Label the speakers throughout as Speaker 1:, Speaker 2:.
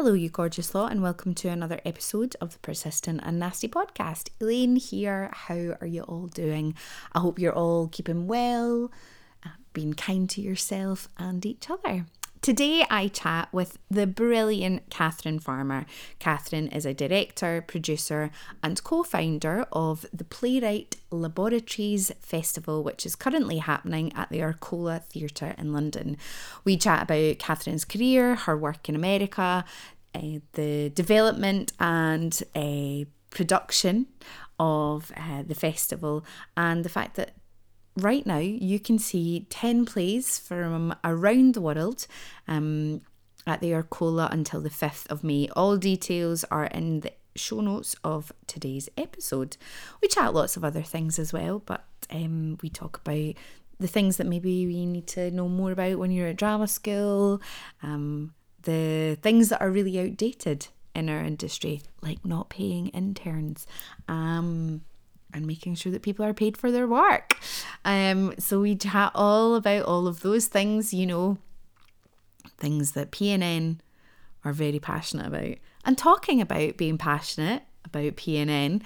Speaker 1: Hello, you gorgeous lot, and welcome to another episode of the Persistent and Nasty podcast. Elaine here. How are you all doing? I hope you're all keeping well, uh, being kind to yourself and each other. Today, I chat with the brilliant Katharine Farmer. Katharine is a director, producer, and co founder of the Playwright Laboratories Festival, which is currently happening at the Arcola Theatre in London. We chat about Katharine's career, her work in America, uh, the development and uh, production of uh, the festival, and the fact that right now you can see 10 plays from around the world um, at the Arcola until the 5th of May. All details are in the show notes of today's episode. We chat lots of other things as well, but um, we talk about the things that maybe you need to know more about when you're at drama school, um, the things that are really outdated in our industry, like not paying interns. Um, and making sure that people are paid for their work. Um, so we chat all about all of those things, you know, things that PNN are very passionate about. And talking about being passionate about PNN,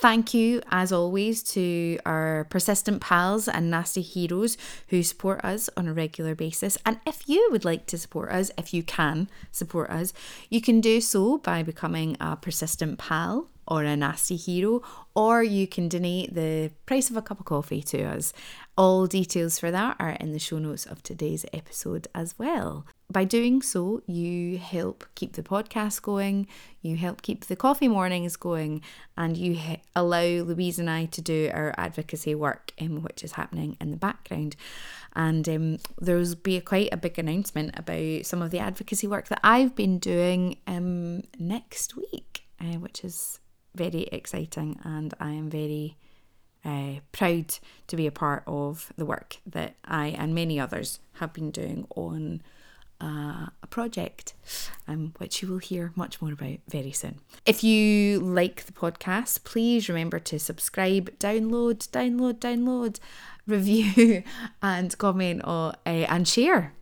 Speaker 1: Thank you, as always, to our persistent pals and nasty heroes who support us on a regular basis. And if you would like to support us, if you can support us, you can do so by becoming a persistent pal or a nasty hero, or you can donate the price of a cup of coffee to us. All details for that are in the show notes of today's episode as well. By doing so, you help keep the podcast going, you help keep the coffee mornings going, and you he- allow Louise and I to do our advocacy work, um, which is happening in the background. And um, there'll be a, quite a big announcement about some of the advocacy work that I've been doing um, next week, uh, which is very exciting, and I am very uh, proud to be a part of the work that I and many others have been doing on uh, a project, um, which you will hear much more about very soon. If you like the podcast, please remember to subscribe, download, download, download, review, and comment or, uh, and share.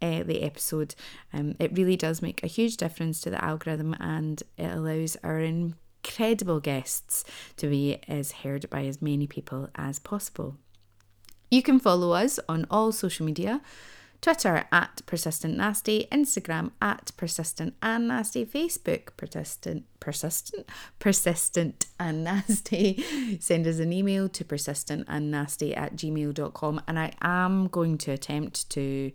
Speaker 1: Uh, the episode. Um, it really does make a huge difference to the algorithm and it allows our in- incredible guests to be as heard by as many people as possible. You can follow us on all social media. Twitter at Persistent Nasty, Instagram at Persistent and Nasty, Facebook Persistent, Persistent, Persistent and Nasty. Send us an email to persistent and nasty at gmail.com. And I am going to attempt to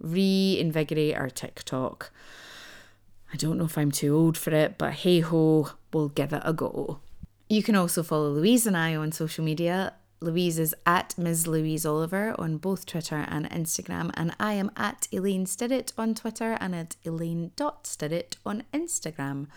Speaker 1: reinvigorate our TikTok. I don't know if I'm too old for it, but hey ho, we'll give it a go. You can also follow Louise and I on social media. Louise is at Ms. Louise Oliver on both Twitter and Instagram, and I am at Elaine Stirrett on Twitter and at Elaine.Stirrett on Instagram.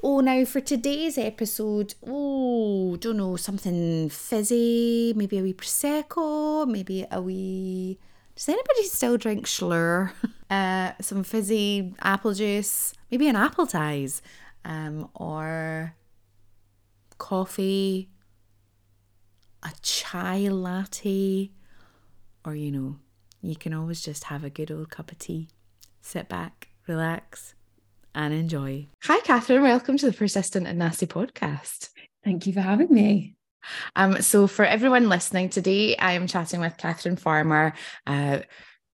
Speaker 1: Oh, now for today's episode, oh, don't know, something fizzy, maybe a wee Prosecco, maybe a wee. Does anybody still drink Shloer? Uh, some fizzy apple juice, maybe an Appletiser, um, or coffee, a chai latte, or you know, you can always just have a good old cup of tea. Sit back, relax, and enjoy. Hi, Katharine. Welcome to the Persistent and Nasty podcast.
Speaker 2: Thank you for having me.
Speaker 1: Um, so, for everyone listening today, I am chatting with Katharine Farmer, uh,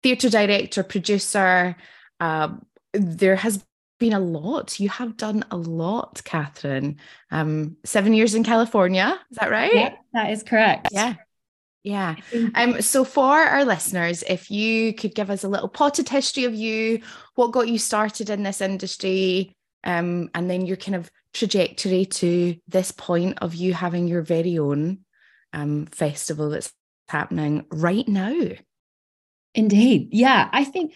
Speaker 1: theatre director, producer. Uh, there has been a lot. You have done a lot, Katharine. Um, seven years in California, is that right?
Speaker 2: Yeah, that is correct.
Speaker 1: Yeah. Yeah. Um, so for our listeners, if you could give us a little potted history of you, what got you started in this industry, um, and then your kind of trajectory to this point of you having your very own um, festival that's happening right now.
Speaker 2: Indeed. Yeah. I think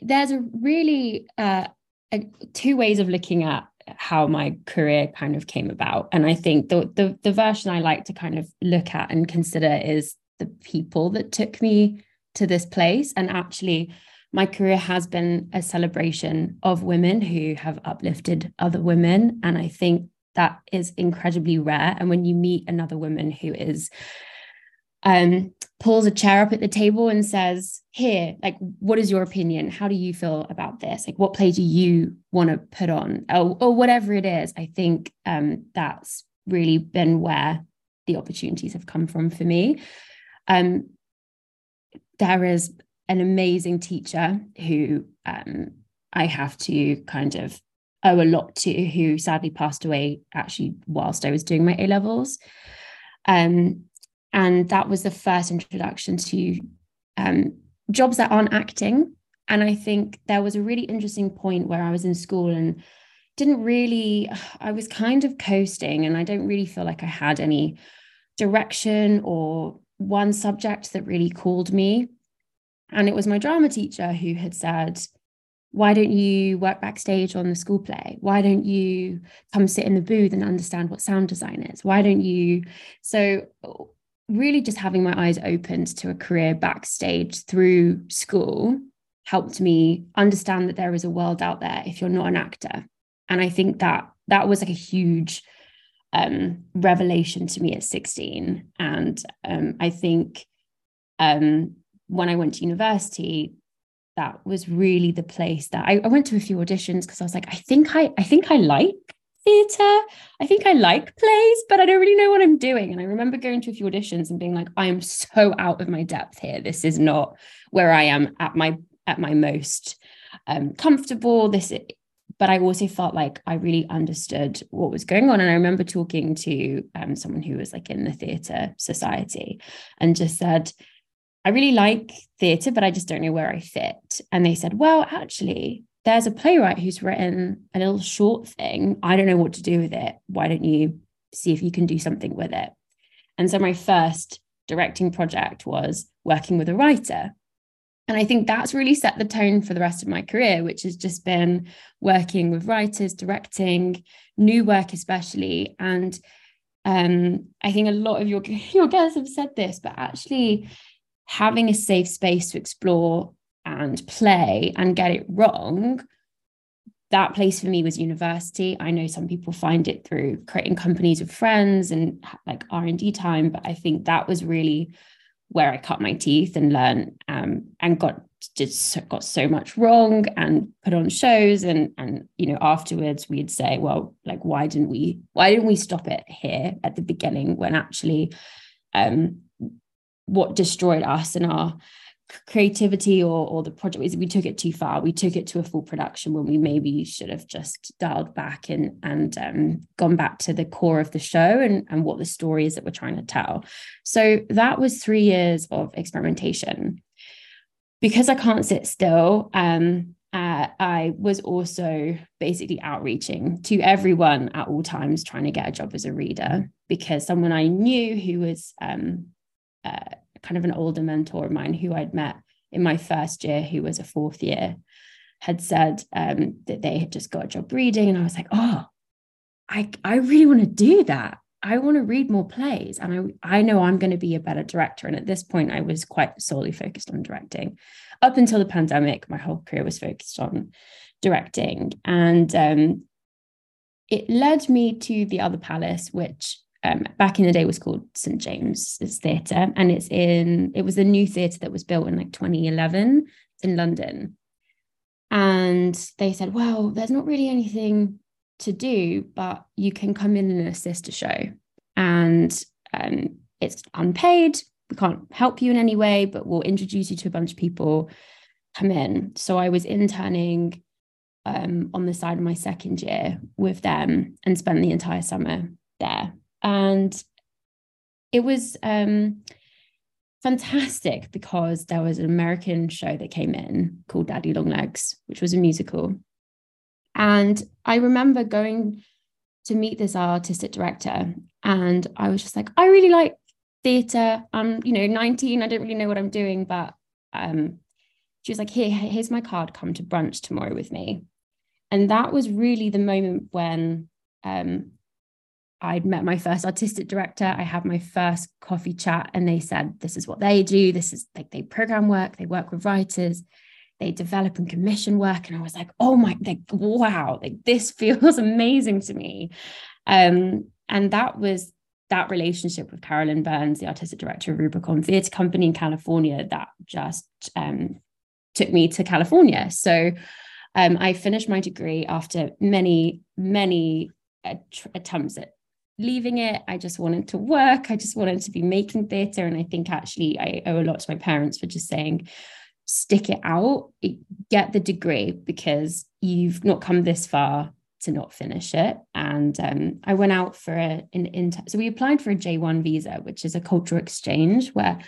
Speaker 2: there's a really uh, a, two ways of looking at how my career kind of came about and i think the, the the version i like to kind of look at and consider is the people that took me to this place and actually my career has been a celebration of women who have uplifted other women and i think that is incredibly rare and when you meet another woman who is um, pulls a chair up at the table and says, Here, like, what is your opinion? How do you feel about this? Like, what play do you want to put on? Or, or whatever it is. I think um, that's really been where the opportunities have come from for me. Um, there is an amazing teacher who um, I have to kind of owe a lot to, who sadly passed away actually whilst I was doing my A levels. Um, and that was the first introduction to um, jobs that aren't acting. And I think there was a really interesting point where I was in school and didn't really, I was kind of coasting, and I don't really feel like I had any direction or one subject that really called me. And it was my drama teacher who had said, why don't you work backstage on the school play? Why don't you come sit in the booth and understand what sound design is? Why don't you? So really just having my eyes opened to a career backstage through school helped me understand that there is a world out there if you're not an actor. And i think that that was like a huge um, revelation to me at 16 and um, i think um, when i went to university that was really the place that I, I went to a few auditions because i was like i think i i think i like theatre. I think I like plays, but I don't really know what I'm doing. And I remember going to a few auditions and being like, I am so out of my depth here. This is not where I am at my at my most um, comfortable. This, but I also felt like I really understood what was going on. And I remember talking to um, someone who was like in the theatre society and just said, I really like theatre, but I just don't know where I fit. And they said, well, actually, there's a playwright who's written a little short thing. I don't know what to do with it. Why don't you see if you can do something with it? And so my first directing project was working with a writer. And I think that's really set the tone for the rest of my career, which has just been working with writers, directing, new work especially. And um, I think a lot of your, your guests have said this, but actually having a safe space to explore and play and get it wrong that place for me was university. I know some people find it through creating companies with friends and like r&d time but i think that was really where i cut my teeth and learned um, and got just got so much wrong and put on shows. And and you know afterwards we'd say well like why didn't we why didn't we stop it here at the beginning when actually um what destroyed us and our creativity or or the project is we took it too far. We took it to a full production when we maybe should have just dialed back and and um, gone back to the core of the show and and what the story is that we're trying to tell. So that was three years of experimentation. Because i can't sit still um uh, I was also basically outreaching to everyone at all times, trying to get a job as a reader because someone I knew who was um, uh, kind of an older mentor of mine who I'd met in my first year, who was a fourth year, had said um, that they had just got a job reading. And I was like, oh, I, I really want to do that. I want to read more plays and I, I know I'm going to be a better director. And at this point, I was quite solely focused on directing. Up until the pandemic, my whole career was focused on directing. And um, it led me to the other palace, which um, back in the day was called St James's Theatre, and it's in it was a new theatre that was built in like 2011 in London. And they said, well, there's not really anything to do, but you can come in and assist a show, and um, it's unpaid. We can't help you in any way, but we'll introduce you to a bunch of people. Come in. So I was interning um, on the side of my second year with them and spent the entire summer there and it was um, fantastic because there was an American show that came in called Daddy Longlegs, which was a musical. And I remember going to meet this artistic director, and I was just like, I really like theatre. I'm, you know, 19. I don't really know what I'm doing, but um, she was like, Here, here's my card, come to brunch tomorrow with me. And that was really the moment when um, I'd met my first artistic director. I had my first coffee chat, and they said, This is what they do. This is like they program work, they work with writers, they develop and commission work. And I was like, Oh my, like, wow, like this feels amazing to me. Um, and that was that relationship with Karyl Lynn Burns, the artistic director of Rubicon Theatre Company in California, that just um, took me to California. So um, I finished my degree after many, many attempts at leaving it. I just wanted to work. I just wanted to be making theatre. And I think actually I owe a lot to my parents for just saying, stick it out, get the degree because you've not come this far to not finish it. And um, I went out for a, an inter- so we applied for a J1 visa, which is a cultural exchange where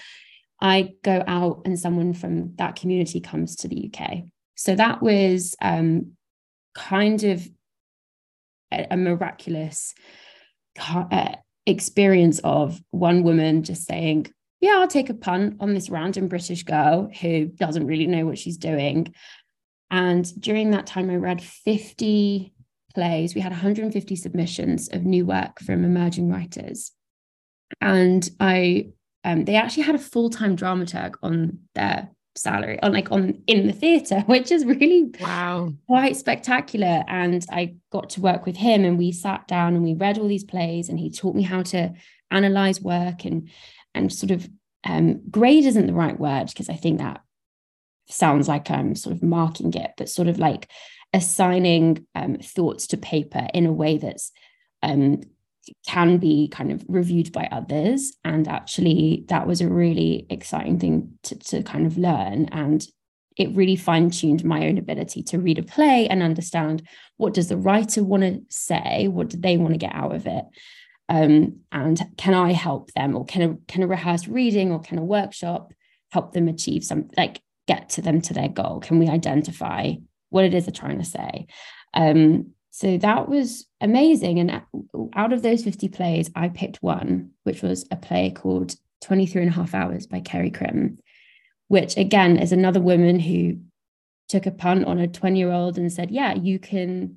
Speaker 2: I go out and someone from that community comes to the UK. So that was um, kind of a, a miraculous experience of one woman just saying, Yeah, I'll take a punt on this random British girl who doesn't really know what she's doing. And during that time, I read 50 plays. We had 150 submissions of new work from emerging writers. And I um, they actually had a full-time dramaturg on their salary on like on in the theater which is really
Speaker 1: wow.
Speaker 2: quite spectacular. And i got to work with him and we sat down and we read all these plays and he taught me how to analyze work and and sort of um, grade isn't the right word because i think that sounds like i'm sort of marking it but sort of like assigning um, thoughts to paper in a way that's um, can be kind of reviewed by others. And actually, that was a really exciting thing to, to kind of learn. And it really fine tuned my own ability to read a play and understand what does the writer want to say, what do they want to get out of it, um, and can I help them, or can a can a rehearsed reading or can a workshop help them achieve something like get to them to their goal? Can we identify what it is they're trying to say? Um, so that was amazing. And out of those 50 plays, I picked one, which was a play called 23 and a half hours by Carey Crim, which again is another woman who took a punt on a 20 year old and said, Yeah, you can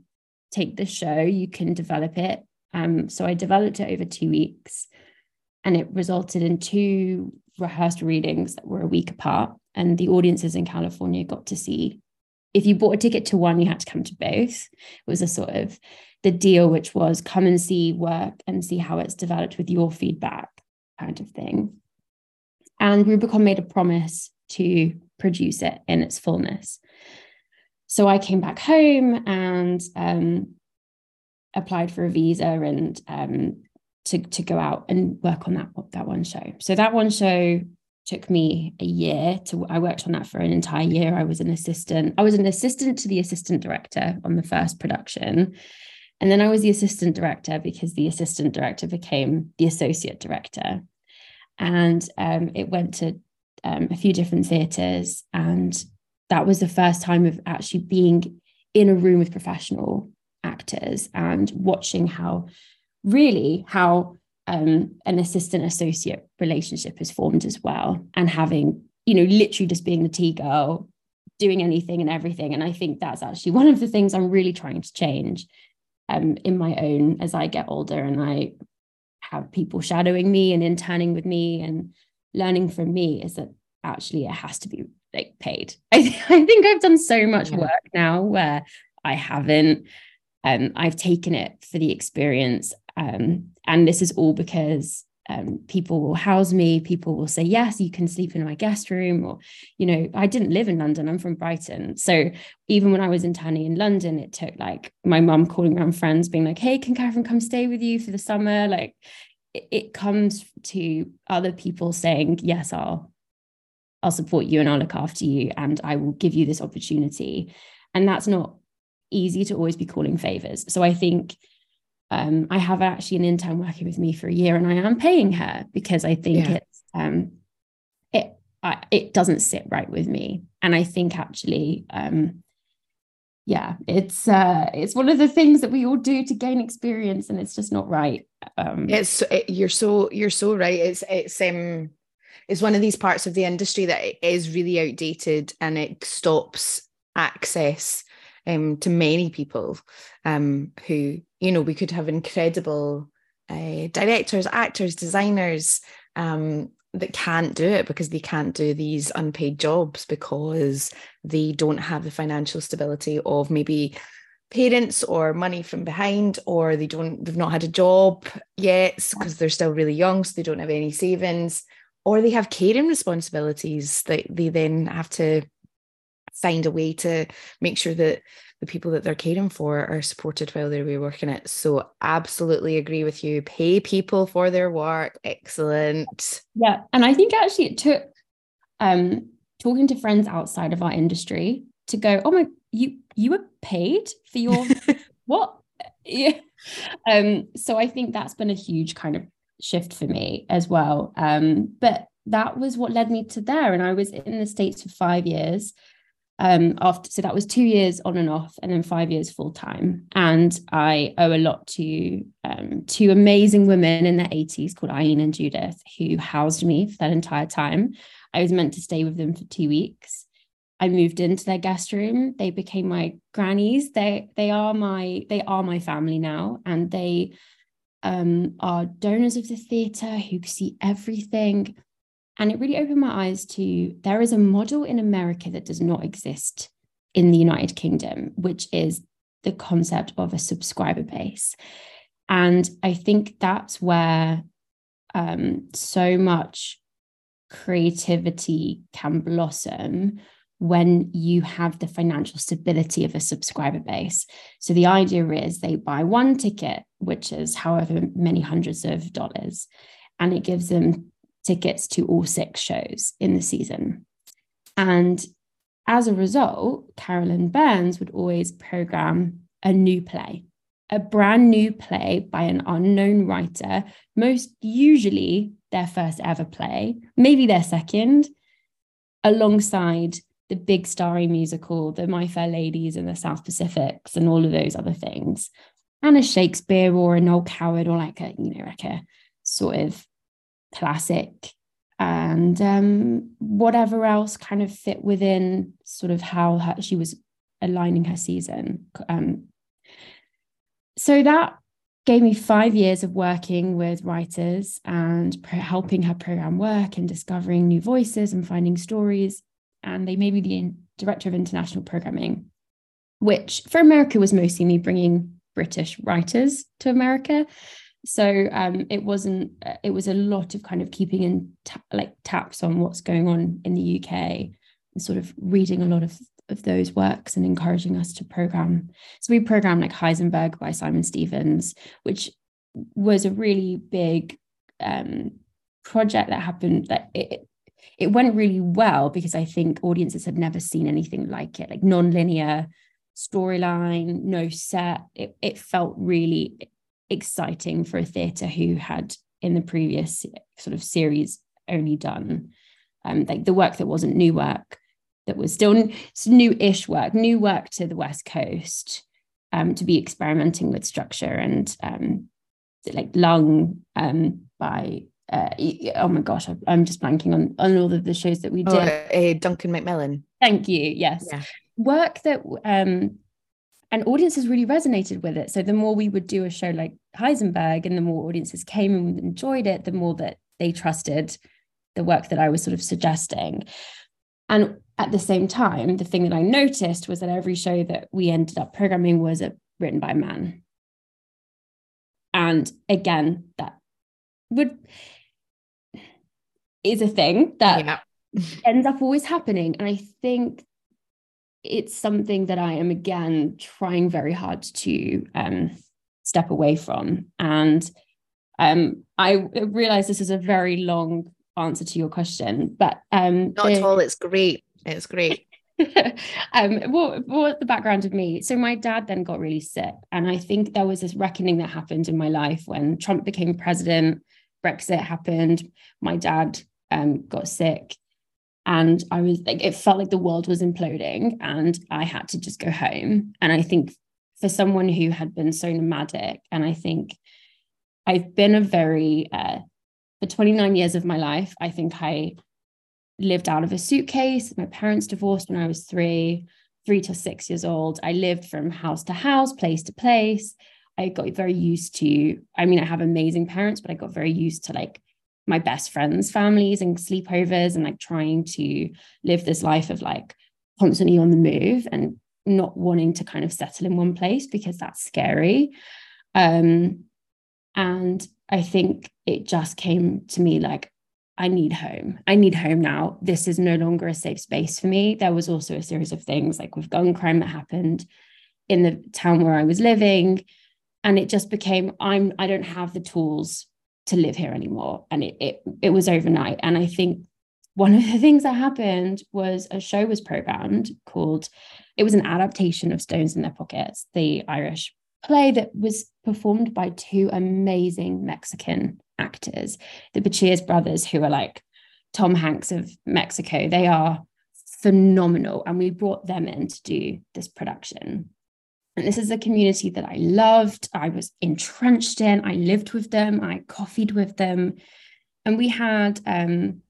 Speaker 2: take this show, you can develop it. Um, so I developed it over two weeks and it resulted in two rehearsed readings that were a week apart. And the audiences in California got to see if you bought a ticket to one, you had to come to both. It was a sort of the deal, which was come and see work and see how it's developed with your feedback, kind of thing. And Rubicon made a promise to produce it in its fullness. So I came back home and um, applied for a visa and um, to, to go out and work on that, that one show. So that one show took me a year to i worked on that for an entire year. I was an assistant i was an assistant to the assistant director on the first production. And then i was the assistant director because the assistant director became the associate director. And um, it went to um, a few different theatres and that was the first time of actually being in a room with professional actors and watching how really how um, an assistant associate relationship is formed as well. And having you know literally just being the tea girl doing anything and everything. And i think that's actually one of the things i'm really trying to change um, in my own as i get older and i have people shadowing me and interning with me and learning from me is that actually it has to be like paid. I, I think i've done so much yeah. work now where i haven't um, I've taken it for the experience um, and this is all because um, people will house me. People will say, yes, you can sleep in my guest room. Or, you know, I didn't live in London. I'm from Brighton. So even when I was interning in London, it took like my mum calling around friends, being like, hey, can Katharine come stay with you for the summer? Like it, it comes to other people saying, yes, I'll, I'll support you and I'll look after you and I will give you this opportunity. And that's not easy to always be calling favors. So I think um, I have actually an intern working with me for a year, and I am paying her because I think yeah. it's um, it I, it doesn't sit right with me, and I think actually, um, yeah, it's uh, it's one of the things that we all do to gain experience, and it's just not right.
Speaker 1: Um, it's it, you're so you're so right. It's it's um it's one of these parts of the industry that is really outdated and it stops access um, to many people um, who, you know, we could have incredible uh, directors, actors, designers um, that can't do it because they can't do these unpaid jobs because they don't have the financial stability of maybe parents or money from behind or they don't they've not had a job yet because they're still really young so they don't have any savings or they have caring responsibilities that they then have to find a way to make sure that the people that they're caring for are supported while they're working it. So absolutely agree with you. Pay people for their work. Excellent.
Speaker 2: Yeah. And I think actually it took um talking to friends outside of our industry to go, oh my, you you were paid for your what? Yeah. Um, so I think that's been a huge kind of shift for me as well. Um, but that was what led me to there. And I was in the States for five years um, after so that was two years on and off and then five years full time. And i owe a lot to um, two amazing women in their 80s called eileen and judith who housed me for that entire time. I was meant to stay with them for two weeks. I moved into their guest room. They became my grannies. They they are my they are my family now. And they um, are donors of the theatre who see everything and it really opened my eyes to there is a model in America that does not exist in the United Kingdom, which is the concept of a subscriber base. And I think that's where um, so much creativity can blossom when you have the financial stability of a subscriber base. So the idea is they buy one ticket, which is however many hundreds of dollars, and it gives them tickets to all six shows in the season. And as a result, Karyl Lynn Burns would always program a new play, a brand new play by an unknown writer, most usually their first ever play, maybe their second, alongside the big starry musical, the My Fair Ladies and the South Pacifics and all of those other things. And a Shakespeare or an old Coward or like a, you know, like a sort of classic and um, whatever else kind of fit within sort of how her, she was aligning her season. Um, so that gave me five years of working with writers and pro- helping her program work and discovering new voices and finding stories. And they made me the in- director of international programming, which for America was mostly me bringing British writers to America so um, it wasn't uh, it was a lot of kind of keeping in like taps on what's going on in the uk and sort of reading a lot of of those works and encouraging us to program. So we programmed like heisenberg by simon stephens which was a really big um, project that happened that it, it went really well because i think audiences had never seen anything like it like non-linear storyline no set. It, it felt really exciting for a theatre who had in the previous sort of series only done um, like the work that wasn't new work that was still new-ish work new work to the west coast um, to be experimenting with structure and um, like lung um, by uh, oh my gosh i'm just blanking on on all of the shows that we oh, did.
Speaker 1: oh, uh, duncan macmillan
Speaker 2: thank you yes. Yeah. work that um and audiences really resonated with it. So the more we would do a show like Heisenberg and the more audiences came and enjoyed it, the more that they trusted the work that I was sort of suggesting. And at the same time, the thing that I noticed was that every show that we ended up programming was a, written by man. And again, that would is a thing that yeah. ends up always happening. And I think it's something that I am again trying very hard to um, step away from. And um, I realize this is a very long answer to your question, but um,
Speaker 1: not the, at all. It's great. It's great.
Speaker 2: um, what, what the background of me? So my dad then got really sick, and I think there was this reckoning that happened in my life when Trump became president, Brexit happened, my dad um, got sick, and I was like, it felt like the world was imploding and I had to just go home. And I think for someone who had been so nomadic, and I think I've been a very uh, for 29 years of my life, I think I lived out of a suitcase. My parents divorced when I was three, three to six years old. I lived from house to house, place to place. I got very used to, I mean, I have amazing parents, but I got very used to like my best friends' families and sleepovers and like trying to live this life of like constantly on the move and not wanting to kind of settle in one place because that's scary. Um, and I think it just came to me like, I need home. I need home now. This is no longer a safe space for me. There was also a series of things like with gun crime that happened in the town where I was living. And it just became, I'm, I don't have the tools to live here anymore. And it, it, it was overnight. And I think one of the things that happened was a show was programmed called, it was an adaptation of Stones in Their Pockets, the Irish play that was performed by two amazing Mexican actors, the Bichir brothers, who are like Tom Hanks of Mexico. They are phenomenal. And we brought them in to do this production. And this is a community that I loved. I was entrenched in. I lived with them. I coffeed with them. And we had um,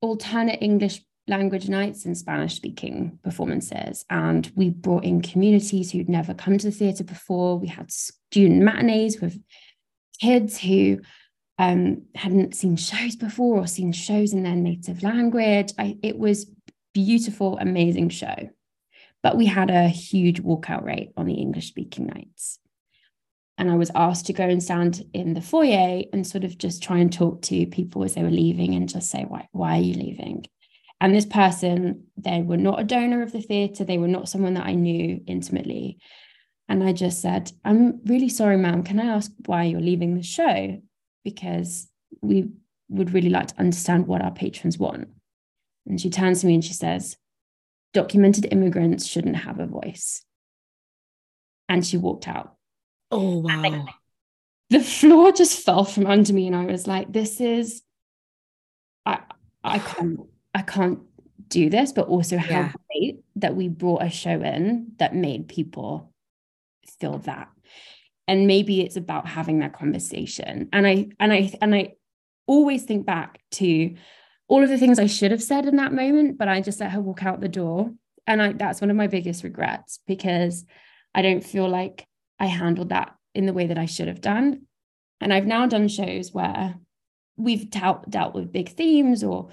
Speaker 2: alternate English language nights and Spanish speaking performances. And we brought in communities who'd never come to the theatre before. We had student matinees with kids who um, hadn't seen shows before or seen shows in their native language. I, it was beautiful, amazing show. But we had a huge walkout rate on the English speaking nights. And I was asked to go and stand in the foyer and sort of just try and talk to people as they were leaving and just say, why, why are you leaving? And this person, they were not a donor of the theatre. They were not someone that I knew intimately. And I just said, I'm really sorry, ma'am. Can I ask why you're leaving the show? Because we would really like to understand what our patrons want. And she turns to me and she says, Documented immigrants shouldn't have a voice. And she walked out.
Speaker 1: Oh, wow. Like,
Speaker 2: the floor just fell from under me. And I was like, this is, I, I can't I can't do this, but also how yeah. great that we brought a show in that made people feel that. And maybe it's about having that conversation. And I and I and I always think back to all of the things I should have said in that moment, but I just let her walk out the door. And I that's one of my biggest regrets because I don't feel like I handled that in the way that I should have done. And I've now done shows where we've dealt, dealt with big themes or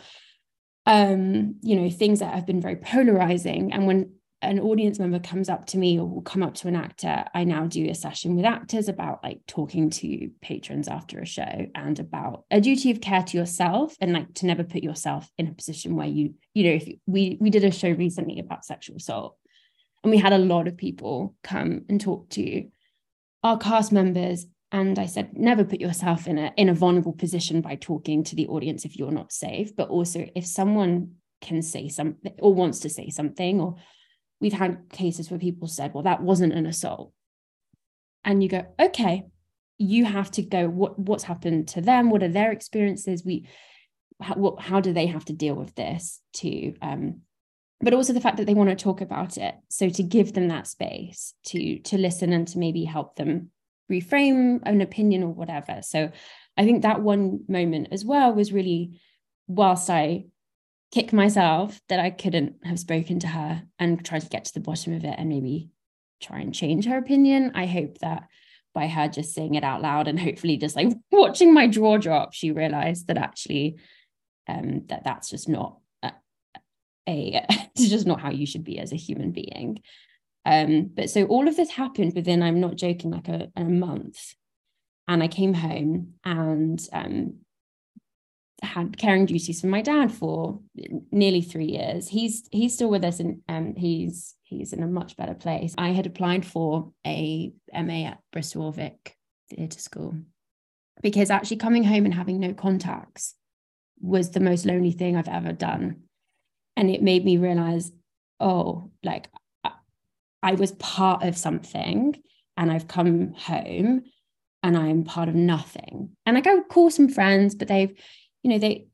Speaker 2: um, you know, things that have been very polarizing. And when an audience member comes up to me or will come up to an actor, I now do a session with actors about like talking to patrons after a show and about a duty of care to yourself and like to never put yourself in a position where you, you know, if you, we we did a show recently about sexual assault and we had a lot of people come and talk to our cast members and i said never put yourself in a in a vulnerable position by talking to the audience if you're not safe but also if someone can say something or wants to say something or we've had cases where people said well that wasn't an assault. And you go okay you have to go what what's happened to them? What are their experiences? We how, what, how do they have to deal with this to um but also the fact that they want to talk about it. So to give them that space to to listen and to maybe help them reframe an opinion or whatever. So I think that one moment as well was really whilst I kick myself that I couldn't have spoken to her and tried to get to the bottom of it and maybe try and change her opinion. I hope that by her just saying it out loud and hopefully just like watching my jaw drop, she realized that actually um, that that's just not a, a it's just not how you should be as a human being. Um, but so all of this happened within, I'm not joking, like a, a month. And I came home and um, had caring duties for my dad for nearly three years. He's he's still with us and um, he's he's in a much better place. I had applied for a MA at Bristol Vic Theatre School because actually coming home and having no contacts was the most lonely thing I've ever done. And it made me realize, oh, like I was part of something and I've come home and I'm part of nothing. And I would call some friends, but they've, you know, they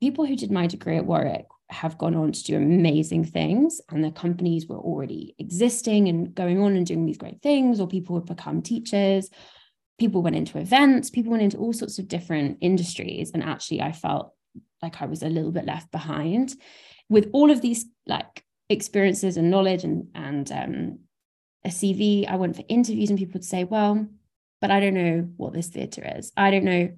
Speaker 2: people who did my degree at Warwick have gone on to do amazing things and the companies were already existing and going on and doing these great things or people would become teachers people went into events, people went into all sorts of different industries. And actually, I felt like I was a little bit left behind with all of these like experiences and knowledge and, and um, a CV. I went for interviews and people would say, well, but I don't know what this theatre is. I don't know.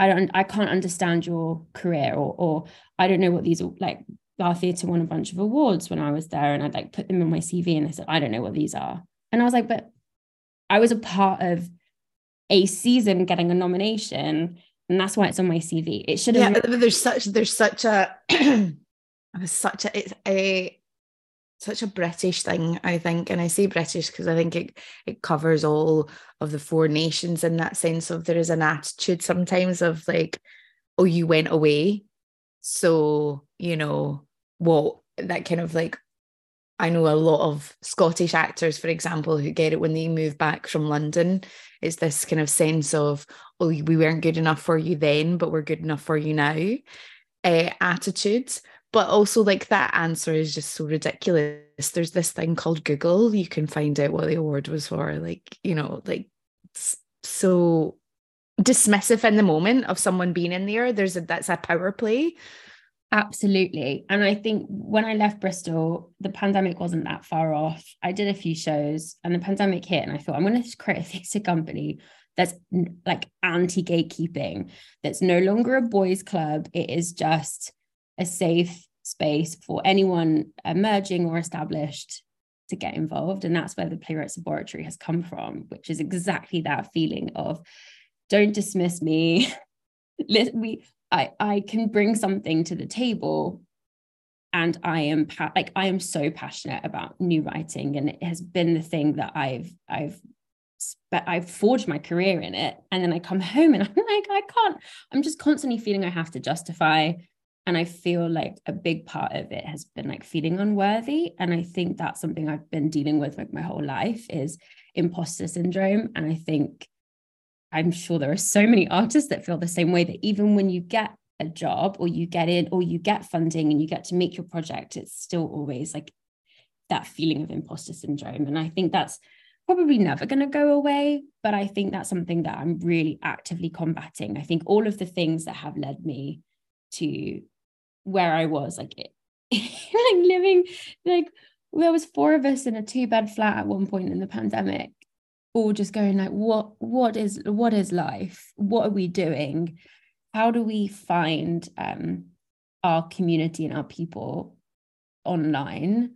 Speaker 2: I don't, I can't understand your career or, or I don't know what these are like our theatre won a bunch of awards when I was there and I'd like put them in my CV and I said, I don't know what these are. And I was like, but I was a part of a season getting a nomination and that's why it's on my CV. It should have.
Speaker 1: Yeah, there's such there's such a was such a it's a such a British thing, I think, and I say British because I think it it covers all of the four nations in that sense of there is an attitude sometimes of like, oh, you went away, so you know what that kind of like I know a lot of Scottish actors, for example, who get it when they move back from London. It's this kind of sense of, oh, we weren't good enough for you then, but we're good enough for you now uh, attitude. But also, like, that answer is just so ridiculous. There's this thing called Google. You can find out what the award was for. Like, you know, like, so dismissive in the moment of someone being in there. There's a, that's a power play
Speaker 2: Absolutely. And I think when I left Bristol, the pandemic wasn't that far off. I did a few shows and the pandemic hit, and I thought, I'm going to create a theatre company that's like anti gatekeeping, that's no longer a boys' club. It is just a safe space for anyone emerging or established to get involved. And that's where the Playwrights Laboratory has come from, which is exactly that feeling of don't dismiss me. we I, I can bring something to the table and I am pa- like I am so passionate about new writing and it has been the thing that I've I've but I've forged my career in it and then I come home and I'm like I can't I'm just constantly feeling I have to justify and I feel like a big part of it has been like feeling unworthy and I think that's something I've been dealing with like my whole life is imposter syndrome and I think I'm sure there are so many artists that feel the same way that even when you get a job or you get in or you get funding and you get to make your project, it's still always like that feeling of imposter syndrome. And I think that's probably never going to go away. But I think that's something that I'm really actively combating. I think all of the things that have led me to where I was, like, like living, like, there was four of us in a two bed flat at one point in the pandemic all just going like what what is what is life? What are we doing? How do we find um, our community and our people online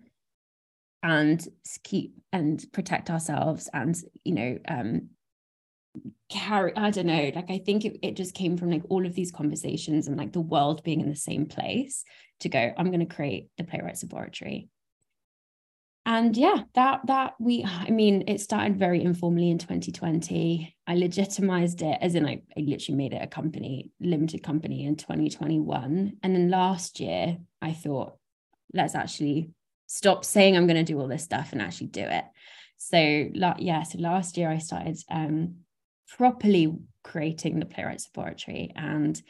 Speaker 2: and keep and protect ourselves and you know um carry i don't know like i think it, it just came from like all of these conversations and like the world being in the same place to go i'm going to create the playwrights laboratory. And yeah that that we i mean it started very informally in 2020 i legitimized it as in I, I literally made it a company limited company in 2021 and then last year i thought let's actually stop saying i'm going to do all this stuff and actually do it. So yeah so last year i started um, properly creating the playwrights laboratory and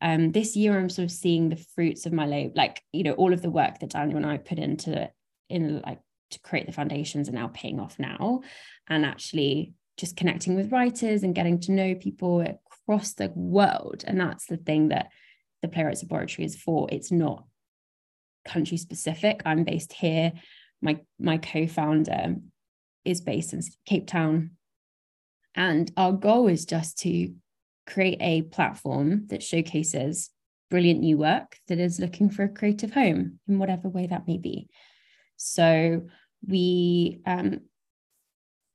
Speaker 2: um, this year i'm sort of seeing the fruits of my labor like you know all of the work that daniel and i put into in like to create the foundations are now paying off now. And actually just connecting with writers and getting to know people across the world. And that's the thing that the playwrights laboratory is for. It's not country specific. I'm based here. My my co-founder is based in cape town and our goal is just to create a platform that showcases brilliant new work that is looking for a creative home in whatever way that may be so we um,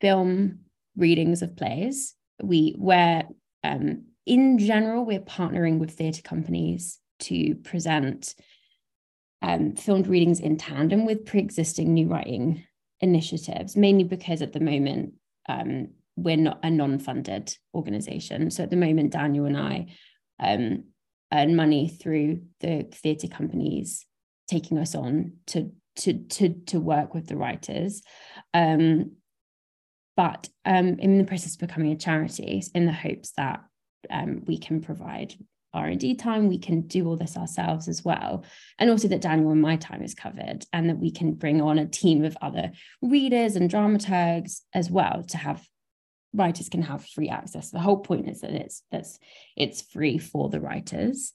Speaker 2: film readings of plays. We where um, in general we're partnering with theatre companies to present um, filmed readings in tandem with pre-existing new writing initiatives, mainly because at the moment um, we're not a non-funded organization. So at the moment, Daniel and I um, earn money through the theatre companies taking us on to to to to work with the writers um, but um, in the process of becoming a charity in the hopes that um, we can provide r&d time we can do all this ourselves as well and also that daniel and my time is covered and that we can bring on a team of other readers and dramaturgs as well to have writers can have free access. The whole point is that it's that's it's free for the writers.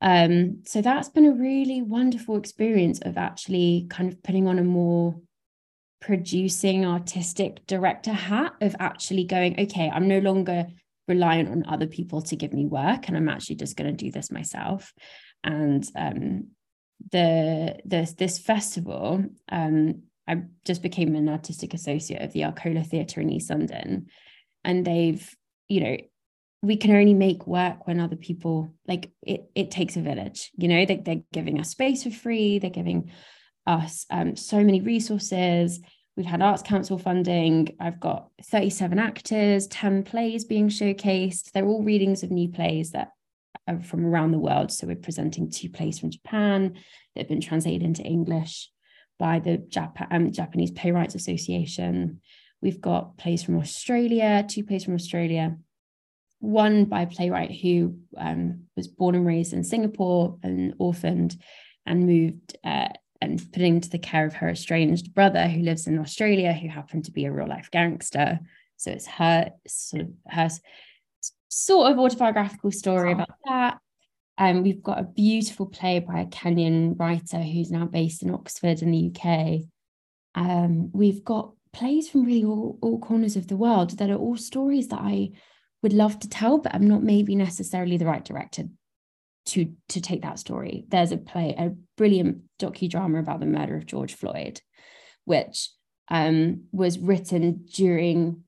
Speaker 2: Um, so that's been a really wonderful experience of actually kind of putting on a more producing artistic director hat of actually going, okay, I'm no longer reliant on other people to give me work, and I'm actually just going to do this myself. And um, the this this festival, um, I just became an artistic associate of the Arcola Theatre in East London, and they've, you know, we can only make work when other people like it. It takes a village, you know. They, they're giving us space for free. They're giving us um, so many resources. We've had Arts Council funding. I've got 37 actors, 10 plays being showcased. They're all readings of new plays that are from around the world. So we're presenting two plays from Japan that have been translated into English by the Jap- um, Japanese Playwrights Association. We've got plays from Australia, two plays from Australia, one by a playwright who um, was born and raised in Singapore and orphaned and moved uh, and put into the care of her estranged brother who lives in Australia, who happened to be a real life gangster. So it's her sort of her sort of autobiographical story about that. Um, we've got a beautiful play by a Kenyan writer who's now based in Oxford in the UK. Um, we've got plays from really all, all corners of the world that are all stories that I would love to tell, but I'm not maybe necessarily the right director to to take that story. There's a play, a brilliant docudrama about the murder of George Floyd, which um, was written during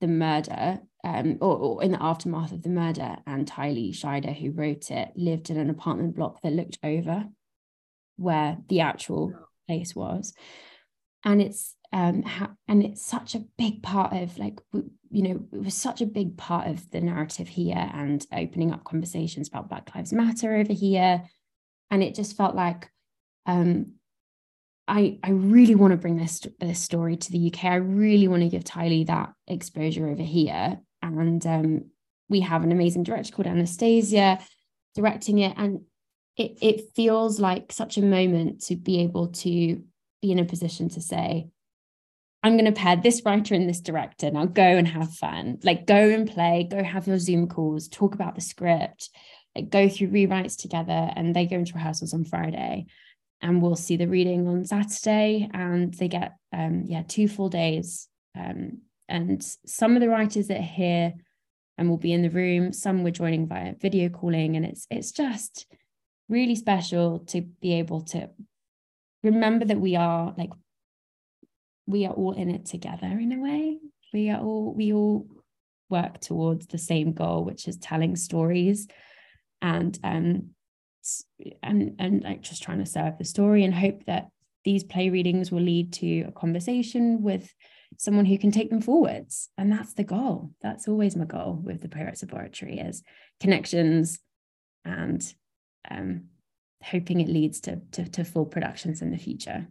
Speaker 2: the murder um, or, or, in the aftermath of the murder. And Tylee Scheider, who wrote it, lived in an apartment block that looked over where the actual place was. And it's um, ha- and it's such a big part of like you know it was such a big part of the narrative here and opening up conversations about Black Lives Matter over here, and it just felt like um, I I really want to bring this this story to the UK. I really want to give Tylee that exposure over here, and um, we have an amazing director called Anastasia directing it, and it it feels like such a moment to be able to be in a position to say I'm going to pair this writer and this director. Now go and have fun. Like go and play, go have your Zoom calls, talk about the script, like go through rewrites together. And they go into rehearsals on Friday. And we'll see the reading on Saturday. And they get um yeah, two full days. Um, and some of the writers that are here and will be in the room, some we're joining via video calling. And it's it's just really special to be able to remember that we are like we are all in it together in a way. We are all we all work towards the same goal, which is telling stories and um and and like just trying to serve the story and hope that these play readings will lead to a conversation with someone who can take them forwards and that's the goal that's always my goal with the playwrights laboratory is connections and um, hoping it leads to, to, to full productions in the future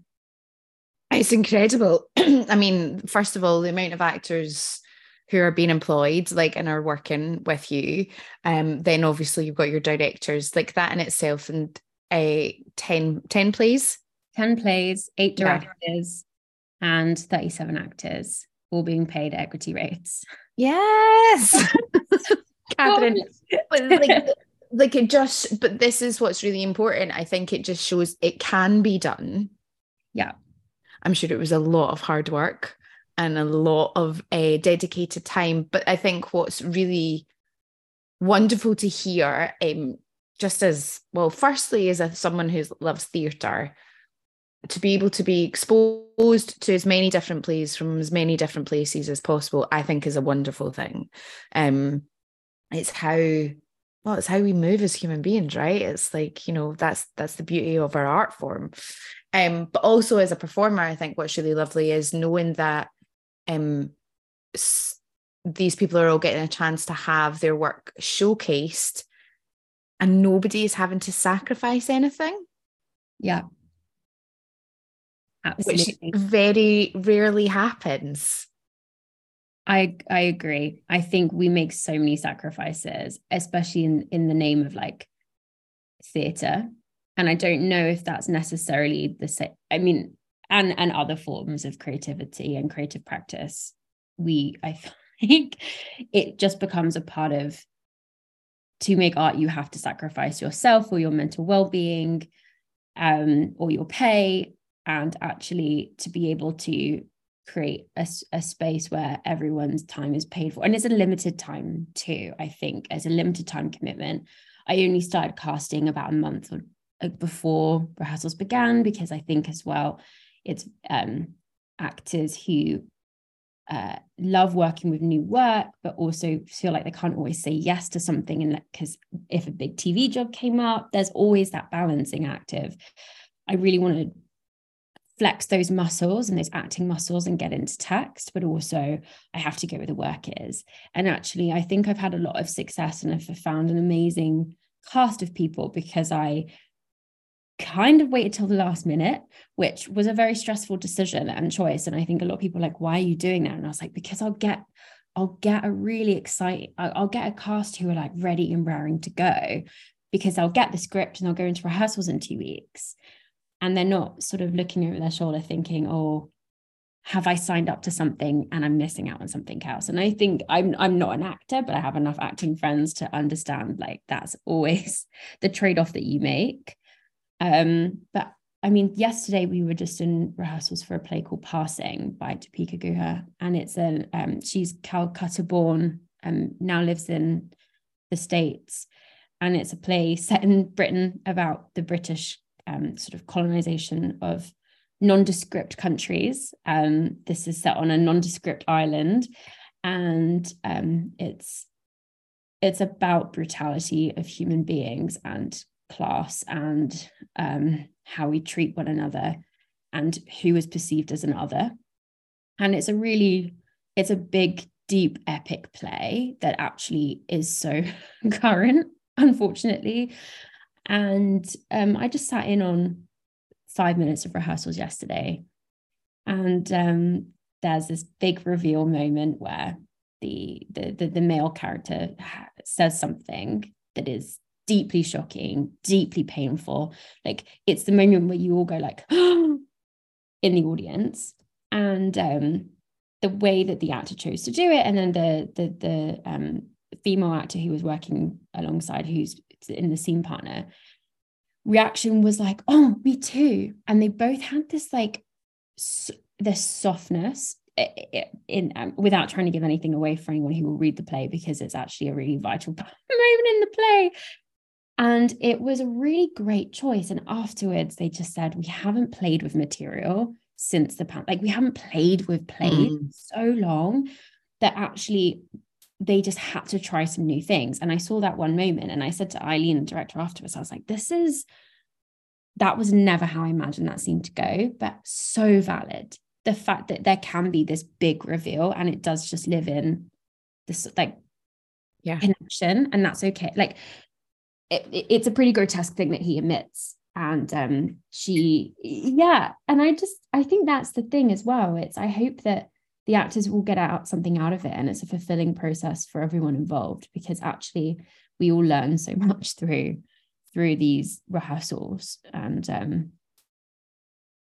Speaker 1: it's incredible. I mean, first of all, the amount of actors who are being employed, like, and are working with you. Um, then obviously you've got your directors, like that in itself, and a uh, 10, 10 plays.
Speaker 2: 10 plays, eight directors. And 37 actors, all being paid equity rates.
Speaker 1: Yes. Katharine. like, like it just, but this is what's really important. I think it just shows it can be done.
Speaker 2: Yeah.
Speaker 1: I'm sure it was a lot of hard work and a lot of uh, dedicated time. But I think what's really wonderful to hear, um, just as well, firstly, as a, someone who loves theatre, to be able to be exposed to as many different plays from as many different places as possible, I think is a wonderful thing. Um, it's how well, it's how we move as human beings, right? It's like, you know, that's that's the beauty of our art form. Um, but also as a performer, I think what's really lovely is knowing that um, s- these people are all getting a chance to have their work showcased and nobody is having to sacrifice anything.
Speaker 2: Yeah.
Speaker 1: Absolutely. Which very rarely happens.
Speaker 2: I I agree. I think we make so many sacrifices, especially in in the name of like theater and i don't know if that's necessarily the same i mean and and other forms of creativity and creative practice we i think it just becomes a part of to make art you have to sacrifice yourself or your mental well-being um, or your pay and actually to be able to create a, a space where everyone's time is paid for and it's a limited time too i think as a limited time commitment i only started casting about a month or uh, before rehearsals began because i think as well it's um, actors who uh, love working with new work, but also feel like they can't always say yes to something. And because if a big TV job came up, there's always that balancing act of I really want to flex those muscles and those acting muscles and get into text, but also I have to go where the work is. And actually, I think I've had a lot of success and I've found an amazing cast of people because I kind of waited till the last minute, which was a very stressful decision and choice. And I think a lot of people like, why are you doing that? And I was like, because I'll get, I'll get a really exciting, I'll get a cast who are like ready and raring to go because I'll get the script and I'll go into rehearsals in two weeks. And they're not sort of looking over their shoulder thinking, oh, have I signed up to something and I'm missing out on something else? And I think I'm I'm not an actor, but I have enough acting friends to understand like that's always the trade-off that you make. Um, but I mean, yesterday we were just in rehearsals for a play called Passing by Deepika Guha, and it's a um, she's Calcutta born and um, now lives in the States, and it's a play set in Britain about the British um, sort of colonization of nondescript countries. Um, this is set on a nondescript island, and um, it's it's about brutality of human beings and class and um, how we treat one another and who is perceived as an other. And it's a really, it's a big, deep, epic play that actually is so current, unfortunately. And um, I just sat in on five minutes of rehearsals yesterday. And um, there's this big reveal moment where the, the the the male character says something that is deeply shocking, deeply painful. Like it's the moment where you all go like in the audience. And um, the way that the actor chose to do it, and then the the the um, female actor who was working alongside, who's in the scene partner, reaction was like, "Oh, me too." And they both had this like s- this softness in um, without trying to give anything away for anyone who will read the play because it's actually a really vital moment in the play and it was a really great choice. And afterwards, they just said, We haven't played with material since the pandemic. Like, we haven't played with play mm. so long that actually they just had to try some new things. And I saw that one moment and I said to Eileen, the director, afterwards, I was like, This is, that was never how I imagined that scene to go, but so valid. The fact that there can be this big reveal and it does just live in this like
Speaker 1: yeah
Speaker 2: connection and that's okay like it, it's a pretty grotesque thing that he admits and um she yeah and i just i think that's the thing as well it's i hope that the actors will get out something out of it and it's a fulfilling process for everyone involved because actually we all learn so much through through these rehearsals and um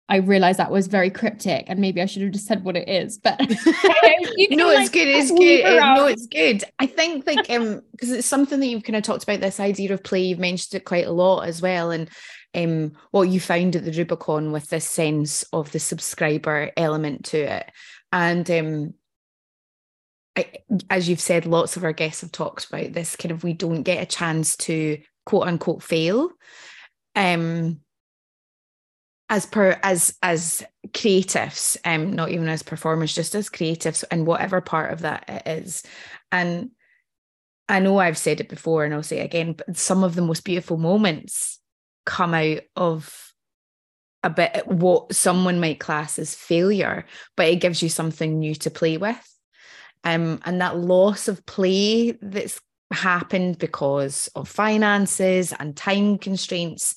Speaker 2: I realized that was very cryptic and maybe I should have just said what it is, but
Speaker 1: no, it's like, good. It's good. No, it's good. I think like um because it's something that you've kind of talked about this idea of play. You've mentioned it quite a lot as well. And um what you found at the Rubicon with this sense of the subscriber element to it. And um I, as you've said, lots of our guests have talked about this kind of we don't get a chance to quote unquote fail. Um as per as as creatives um not even as performers just as creatives and whatever part of that it is and i know i've said it before and i'll say it again but some of the most beautiful moments come out of a bit what someone might class as failure but it gives you something new to play with um and that loss of play that's happened because of finances and time constraints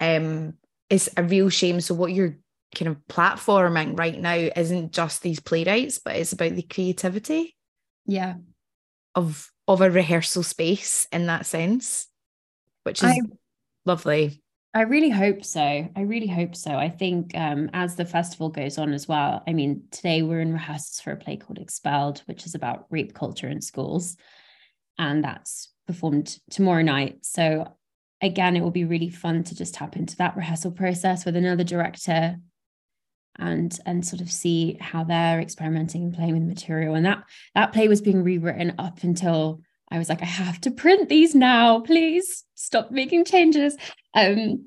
Speaker 1: um is a real shame. So what you're kind of platforming right now isn't just these playwrights, but it's about the creativity.
Speaker 2: Yeah.
Speaker 1: Of of a rehearsal space in that sense, which is I, lovely.
Speaker 2: I really hope so. I really hope so. I think um, as the festival goes on as well, I mean, today we're in rehearsals for a play called Expelled, which is about rape culture in schools. And that's performed tomorrow night. So, again, it will be really fun to just tap into that rehearsal process with another director and and sort of see how they're experimenting and playing with material and that that play was being rewritten up until I was like, I have to print these now. Please stop making changes. Um,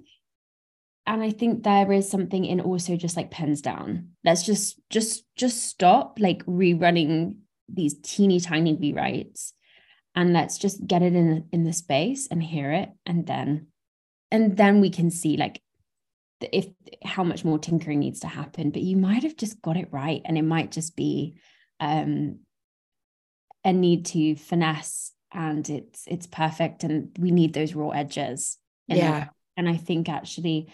Speaker 2: and I think there is something in also just like pens down. Let's just just just stop like rerunning these teeny tiny rewrites and let's just get it in in the space and hear it and then and then we can see like if how much more tinkering needs to happen but you might have just got it right and it might just be um a need to finesse and it's it's perfect and we need those raw edges
Speaker 1: yeah.
Speaker 2: And i think actually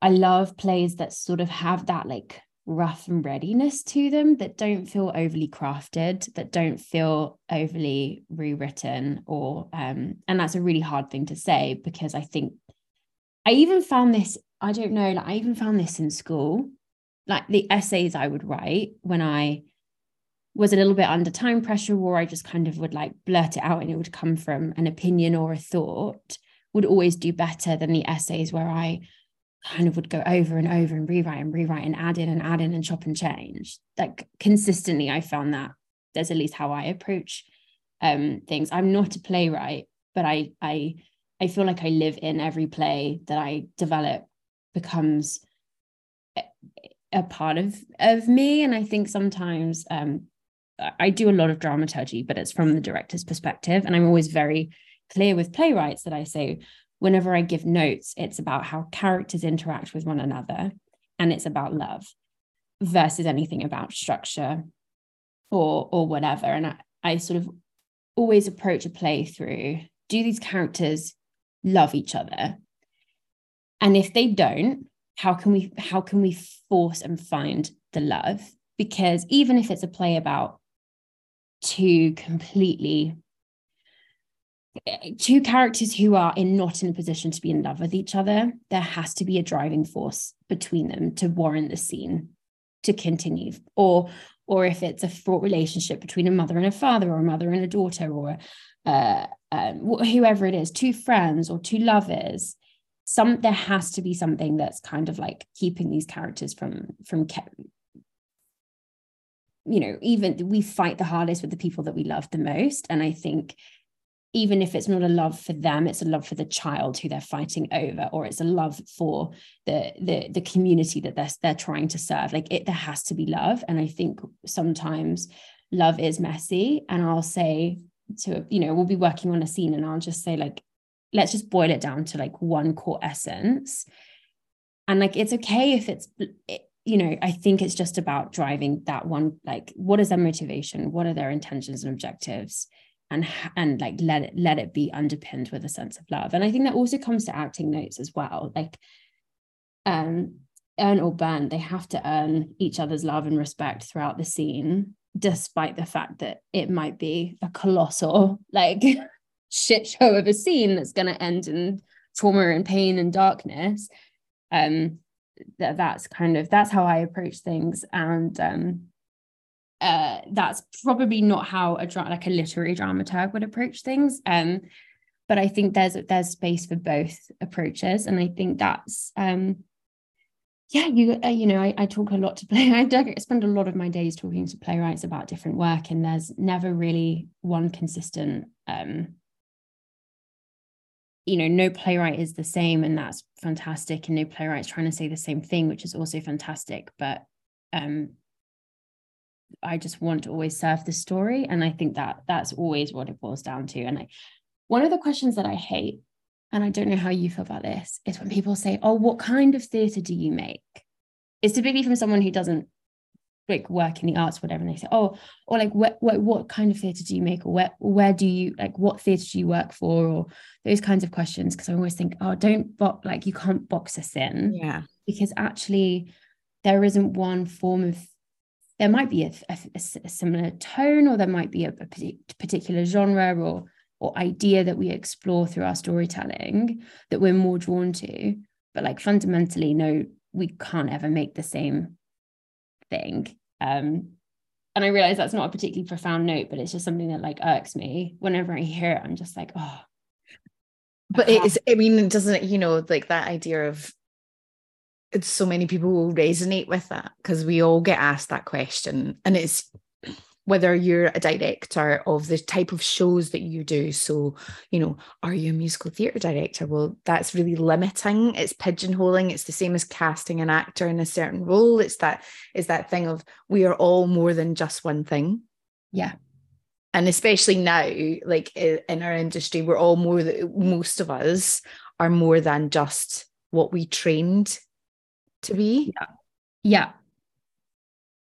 Speaker 2: i love plays that sort of have that like rough and readiness to them that don't feel overly crafted that don't feel overly rewritten or um and that's a really hard thing to say because i think i even found this i don't know like i even found this in school. Like the essays i would write when i was a little bit under time pressure or I just kind of would like blurt it out and it would come from an opinion or a thought would always do better than the essays where I kind of would go over and over and rewrite and rewrite and add in and add in and chop and change. Like consistently, I found that there's at least how I approach um, things. I'm not a playwright, but I I I feel like I live in every play that I develop becomes a, a part of of me. And I think sometimes um, I do a lot of dramaturgy, but it's from the director's perspective. And I'm always very clear with playwrights that I say, whenever I give notes, it's about how characters interact with one another and it's about love versus anything about structure or or whatever. And I, I sort of always approach a play through do these characters love each other? And if they don't, how can we how can we force and find the love? Because even if it's a play about two completely two characters who are in not in a position to be in love with each other there has to be a driving force between them to warrant the scene to continue. Or or if it's a fraught relationship between a mother and a father or a mother and a daughter or uh, um, whoever it is two friends or two lovers some there has to be something that's kind of like keeping these characters from from you know even we fight the hardest with the people that we love the most. And i think even if it's not a love for them it's a love for the child who they're fighting over or it's a love for the the the community that they're they're trying to serve. Like it there has to be love. And i think sometimes love is messy. And i'll say to you know we'll be working on a scene and i'll just say like let's just boil it down to like one core essence. And like it's okay if it's you know, I think it's just about driving that one, like, what is their motivation? What are their intentions and objectives? And, and like let it let it be underpinned with a sense of love and i think that also comes to acting notes as well like um earn or burn they have to earn each other's love and respect throughout the scene despite the fact that it might be a colossal like shit show of a scene that's going to end in trauma and pain and darkness um that that's kind of that's how I approach things. And um uh that's probably not how a dra- like a literary dramaturg would approach things. Um but I think there's there's space for both approaches. And I think that's um yeah you uh, you know I, I talk a lot to play I spend a lot of my days talking to playwrights about different work. And there's never really one consistent um you know no playwright is the same. And that's fantastic and no playwright's trying to say the same thing which is also fantastic but um i just want to always serve the story and i think that that's always what it boils down to and i one of the questions that i hate and i don't know how you feel about this is when people say oh what kind of theatre do you make? It's typically from someone who doesn't like work in the arts whatever and they say oh or like what what, what kind of theatre do you make or where where do you like what theatre do you work for? Or those kinds of questions because I always think oh don't box like you can't box us in.
Speaker 1: Yeah.
Speaker 2: Because actually there isn't one form of there might be a, a, a similar tone or there might be a, a particular genre or or idea that we explore through our storytelling that we're more drawn to. But like fundamentally no we can't ever make the same thing um and i realize that's not a particularly profound note but it's just something that like irks me. Whenever i hear it i'm just like oh.
Speaker 1: But it's i mean doesn't it you know like that idea of it's so many people will resonate with that because we all get asked that question and it's whether you're a director of the type of shows that you do. So, you know, are you a musical theatre director? Well, that's really limiting. It's pigeonholing. It's the same as casting an actor in a certain role. It's that is that thing of we are all more than just one thing.
Speaker 2: Yeah.
Speaker 1: And especially now, like in our industry, we're all more that most of us are more than just what we trained to be.
Speaker 2: Yeah. Yeah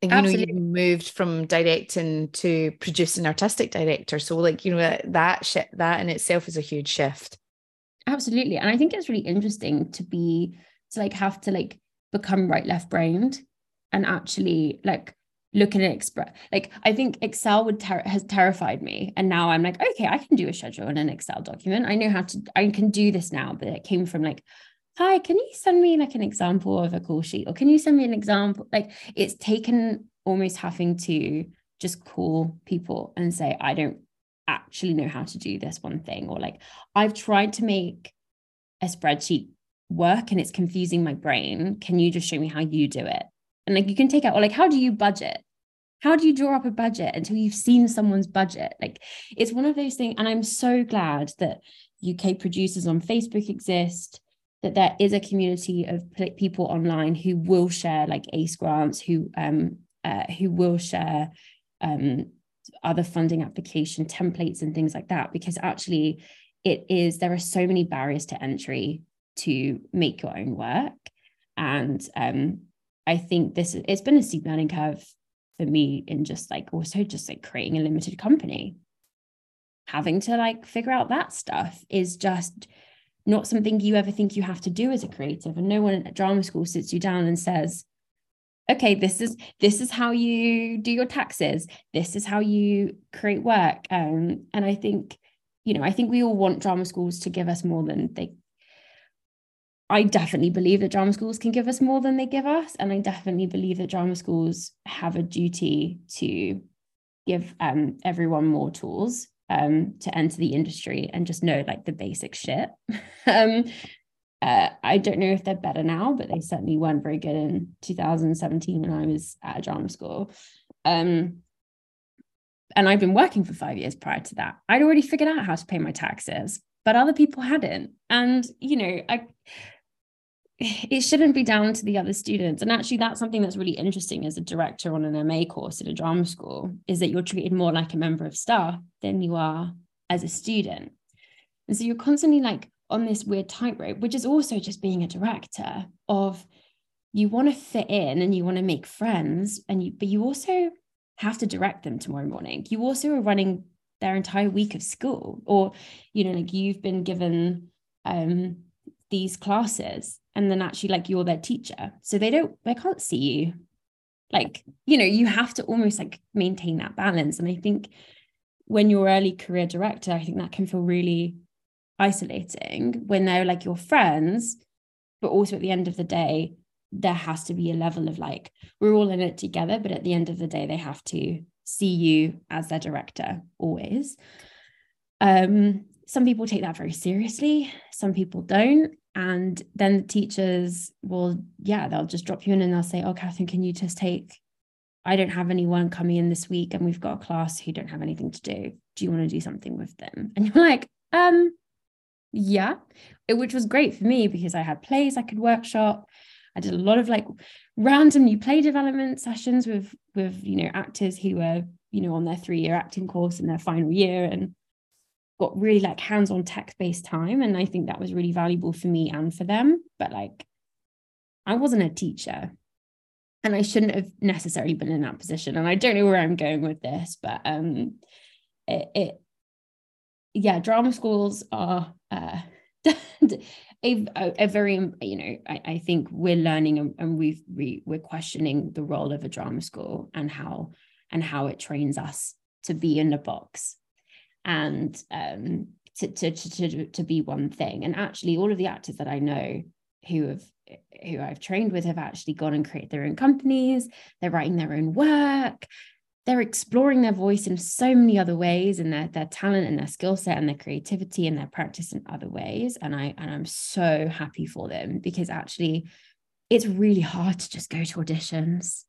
Speaker 1: you Absolutely. know you moved from directing to producing artistic director. So like you know that shit that in itself is a huge shift.
Speaker 2: Absolutely. And i think it's really interesting to be to like have to like become right left brained and actually like looking at express like i think excel would ter- has terrified me. And now i'm like okay i can do a schedule in an excel document. I know how to i can do this now but it came from like hi, can you send me like an example of a call sheet? Or can you send me an example? Like it's taken almost having to just call people and say, I don't actually know how to do this one thing. Or like, I've tried to make a spreadsheet work and it's confusing my brain. Can you just show me how you do it? And like, you can take out, or like, how do you budget? How do you draw up a budget until you've seen someone's budget? Like, it's one of those things. And I'm so glad that UK producers on Facebook exist that there is a community of people online who will share like ACE grants, who um, uh, who will share um, other funding application templates and things like that, because actually it is there are so many barriers to entry to make your own work, and um, I think this it's been a steep learning curve for me in just like also just like creating a limited company. Having to like figure out that stuff is just not something you ever think you have to do as a creative. And no one at drama school sits you down and says okay this is this is how you do your taxes. This is how you create work. Um, and i think you know i think we all want drama schools to give us more than they I definitely believe that drama schools can give us more than they give us. And I definitely believe that drama schools have a duty to give um, everyone more tools um, to enter the industry and just know like the basic shit. um, uh, I don't know if they're better now, but they certainly weren't very good in 2017 when I was at a drama school. Um, and I've been working for five years prior to that. I'd already figured out how to pay my taxes, but other people hadn't. And, you know, I it shouldn't be down to the other students. And actually, that's something that's really interesting as a director on an MA course at a drama school is that you're treated more like a member of staff than you are as a student. And so you're constantly like on this weird tightrope, which is also just being a director of you want to fit in and you want to make friends, and you but you also have to direct them tomorrow morning. You also are running their entire week of school, or you know, like you've been given um these classes and then actually like you're their teacher. So they don't they can't see you. Like you know you have to almost like maintain that balance. And i think when you're early career director i think that can feel really isolating when they're like your friends but also at the end of the day there has to be a level of like we're all in it together but at the end of the day they have to see you as their director always. Um some people take that very seriously some people don't and then the teachers will yeah they'll just drop you in and they'll say oh Katharine can you just take i don't have anyone coming in this week and we've got a class who don't have anything to do. Do you want to do something with them? And you're like um yeah it, which was great for me because i had plays i could workshop. I did a lot of like random new play development sessions with with you know actors who were you know on their three year acting course in their final year and got really like hands-on tech-based time and i think that was really valuable for me and for them but like i wasn't a teacher. And i shouldn't have necessarily been in that position and i don't know where i'm going with this but um it, it yeah drama schools are uh a, a, very you know I, I think we're learning and, and we've we, we're questioning the role of a drama school and how and how it trains us to be in the box and um, to, to, to, to be one thing. And actually, all of the actors that I know who have who I've trained with have actually gone and created their own companies. They're writing their own work. They're exploring their voice in so many other ways and their, their talent and their skill set and their creativity and their practice in other ways. And I and I'm so happy for them because actually it's really hard to just go to auditions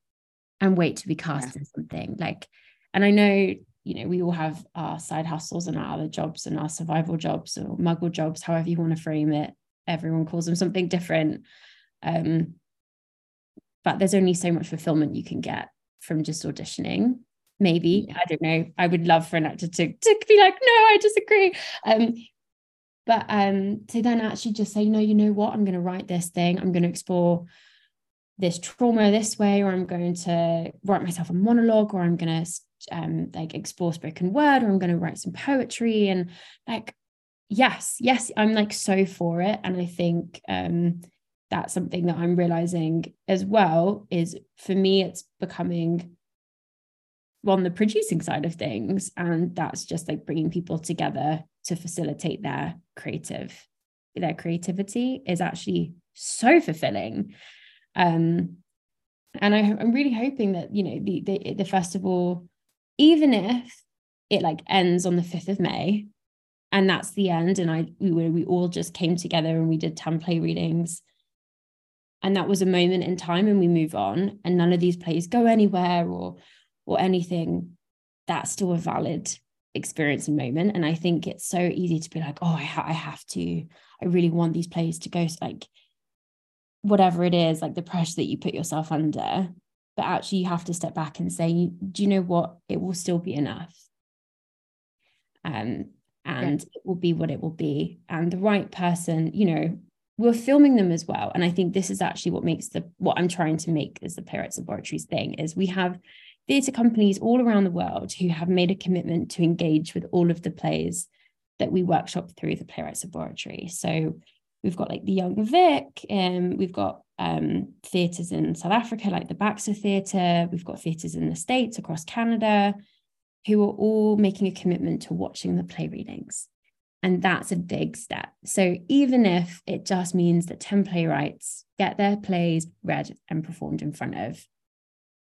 Speaker 2: and wait to be cast yeah. in something. Like, and I know you know, we all have our side hustles and our other jobs and our survival jobs or muggle jobs, however you want to frame it. Everyone calls them something different. Um, but there's only so much fulfillment you can get from just auditioning. Maybe. I don't know. I would love for an actor to, to be like, no, I disagree. Um, but um, to then actually just say, no, you know what, I'm going to write this thing, I'm going to explore this trauma this way, or I'm going to write myself a monologue, or I'm going to um, like explore spoken word, or I'm going to write some poetry, and like, yes, yes, I'm like so for it, and I think um, that's something that I'm realizing as well. Is for me, it's becoming on the producing side of things, and that's just like bringing people together to facilitate their creative their creativity is actually so fulfilling um and I, i'm really hoping that you know the, the the festival even if it like ends on the 5th of may and that's the end and i we were we all just came together and we did 10 play readings and that was a moment in time and we move on and none of these plays go anywhere or or anything that's still a valid experience and moment. And i think it's so easy to be like oh I, ha- I have to i really want these plays to go like whatever it is like the pressure that you put yourself under but actually you have to step back and say do you know what? It will still be enough. Um and yeah. it will be what it will be. And the right person you know we're filming them as well. And i think this is actually what makes the what i'm trying to make as the playwrights laboratories thing is we have theatre companies all around the world who have made a commitment to engage with all of the plays that we workshop through the playwrights laboratory. So we've got like the Young Vic, um, we've got um, theatres in South Africa, like the Baxter Theatre, we've got theatres in the States, across Canada, who are all making a commitment to watching the play readings. And that's a big step. So even if it just means that 10 playwrights get their plays read and performed in front of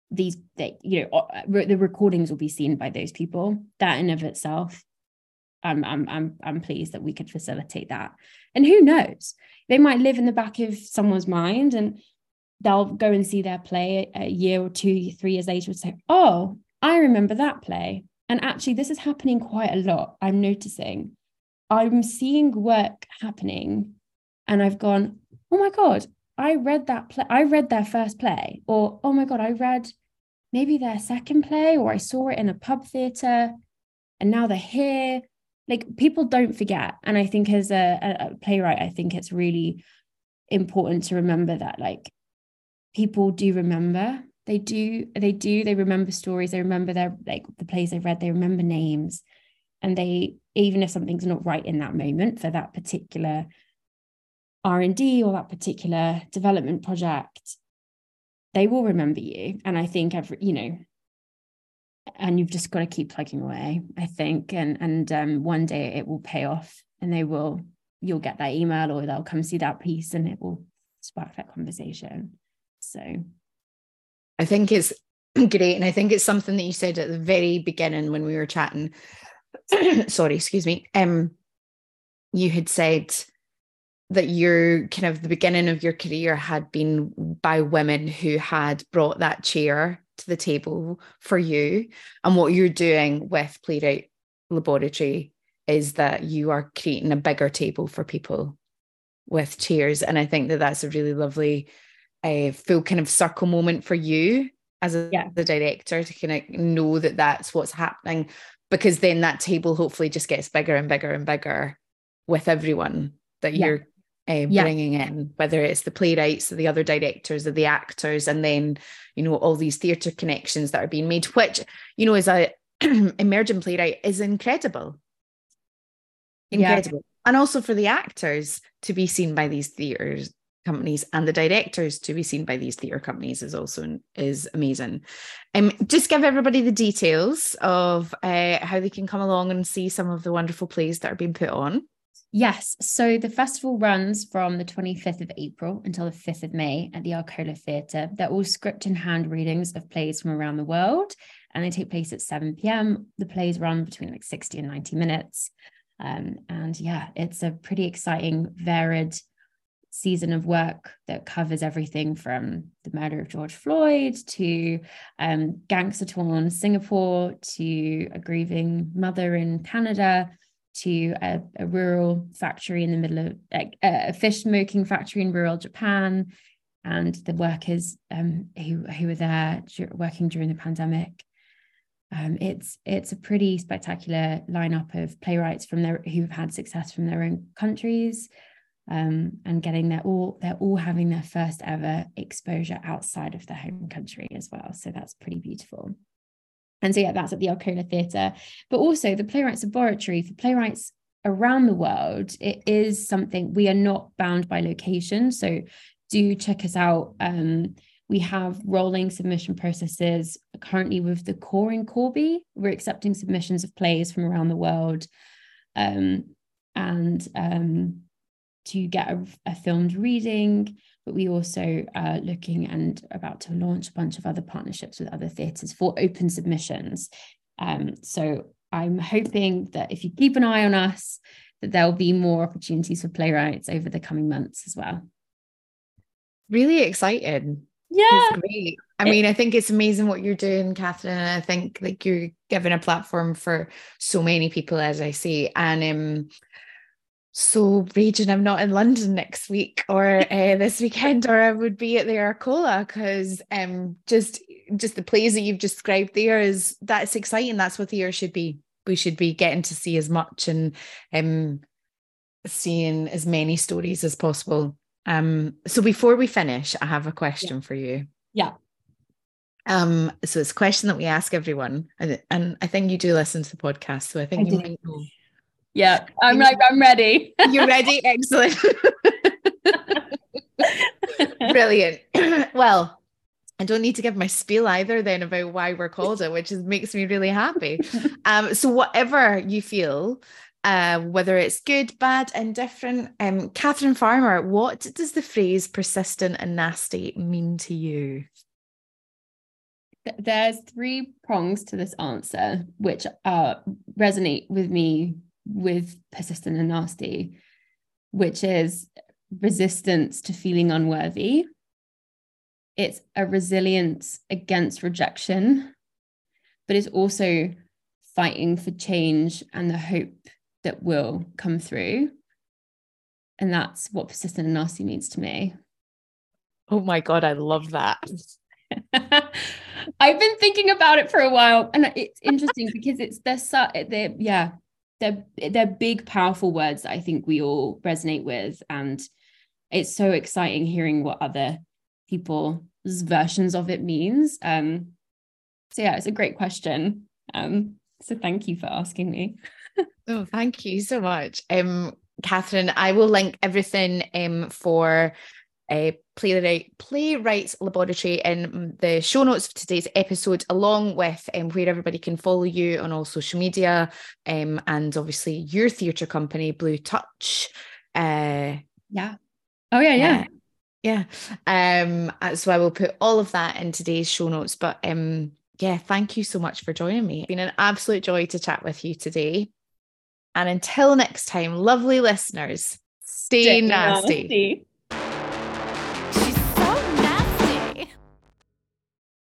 Speaker 2: these, they, you know, uh, the recordings will be seen by those people, that in of itself I'm I'm I'm I'm pleased that we could facilitate that. And who knows? They might live in the back of someone's mind and they'll go and see their play a year or two, three years later and say, Oh, I remember that play. And actually, this is happening quite a lot. I'm noticing. I'm seeing work happening and I've gone, Oh my God, I read that play. I read their first play. Or, oh my God, I read maybe their second play, or I saw it in a pub theatre and now they're here like people don't forget and i think as a, a, playwright i think it's really important to remember that like people do remember. They do they do they remember stories they remember their like the plays they've read they remember names and they even if something's not right in that moment for that particular r&d or that particular development project they will remember you. And i think every you know and you've just got to keep plugging away i think. And and um, one day it will pay off and they will you'll get that email or they'll come see that piece and it will spark that conversation. So.
Speaker 1: I think it's great. And i think it's something that you said at the very beginning when we were chatting. Sorry excuse me. Um you had said that your kind of the beginning of your career had been by women who had brought that chair to the table for you. And what you're doing with Playwright Laboratory is that you are creating a bigger table for people with chairs. And I think that that's a really lovely, uh, full kind of circle moment for you as a, yeah. the director to kind of know that that's what's happening because then that table hopefully just gets bigger and bigger and bigger with everyone that yeah. you're uh, yeah. bringing in, whether it's the playwrights or the other directors or the actors, and then you know all these theatre connections that are being made, which you know as a emerging playwright is incredible, incredible, yeah. and also for the actors to be seen by these theatres companies and the directors to be seen by these theatre companies is also is amazing. Um, just give everybody the details of uh, how they can come along and see some of the wonderful plays that are being put on.
Speaker 2: Yes. So the festival runs from the 25th of April until the 5th of May at the Arcola Theatre. They're all script and hand readings of plays from around the world, and they take place at 7 p.m. The plays run between like 60 and 90 minutes. Um, and yeah, it's a pretty exciting, varied season of work that covers everything from the murder of George Floyd to um, gangster torn Singapore to a grieving mother in Canada to a, a rural factory in the middle of like a fish smoking factory in rural Japan and the workers um, who who were there working during the pandemic. Um, it's it's a pretty spectacular lineup of playwrights from their who've had success from their own countries, um, and getting their all they're all having their first ever exposure outside of their home country as well. So that's pretty beautiful. And so yeah, that's at the Arcola Theatre. But also the Playwrights Laboratory for playwrights around the world, it is something we are not bound by location. So do check us out. Um, we have rolling submission processes currently with the core in Corby. We're accepting submissions of plays from around the world. Um, and um, to get a, a, filmed reading, but we also are looking and about to launch a bunch of other partnerships with other theatres for open submissions. Um, so I'm hoping that if you keep an eye on us, that there'll be more opportunities for playwrights over the coming months as well.
Speaker 1: Really excited.
Speaker 2: Yeah.
Speaker 1: It's great. I mean, I think it's amazing what you're doing, Katharine. And I think like you're giving a platform for so many people, as I say. And um so raging I'm not in London next week or uh, this weekend, or I would be at the Arcola because um just just the plays that you've described there is that's exciting. That's what the year should be. We should be getting to see as much and um seeing as many stories as possible. Um, so before we finish, I have a question
Speaker 2: yeah.
Speaker 1: for you.
Speaker 2: Yeah.
Speaker 1: Um, so it's a question that we ask everyone, and, and I think you do listen to the podcast, so I think
Speaker 2: I
Speaker 1: you
Speaker 2: do.
Speaker 1: might know.
Speaker 2: Yeah, I'm like, I'm ready.
Speaker 1: You're ready? Excellent. Brilliant. well, I don't need to give my spiel either then about why we're called it, which is makes me really happy. Um, so whatever you feel, uh, whether it's good, bad, indifferent, um, Katharine Farmer, what does the phrase persistent and nasty mean to you?
Speaker 2: There's three prongs to this answer, which uh, resonate with me with persistent and nasty, which is resistance to feeling unworthy. It's a resilience against rejection, but it's also fighting for change and the hope that will come through. And that's what persistent and nasty means to me.
Speaker 1: Oh my God, I love that.
Speaker 2: I've been thinking about it for a while, and it's interesting because it's they're, they're yeah they're they're big powerful words that I think we all resonate with. And it's so exciting hearing what other people's versions of it means. Um so yeah it's a great question. Um so thank you for asking me.
Speaker 1: Oh thank you so much. Um Katharine I will link everything um for a playwright playwrights laboratory in the show notes of today's episode along with um, where everybody can follow you on all social media um, and obviously your theatre company blue touch. Uh,
Speaker 2: yeah. Oh yeah yeah.
Speaker 1: yeah. Um uh, so i will put all of that in today's show notes but um yeah thank you so much for joining me. It's been an absolute joy to chat with you today. And until next time lovely listeners stay, stay nasty. nasty.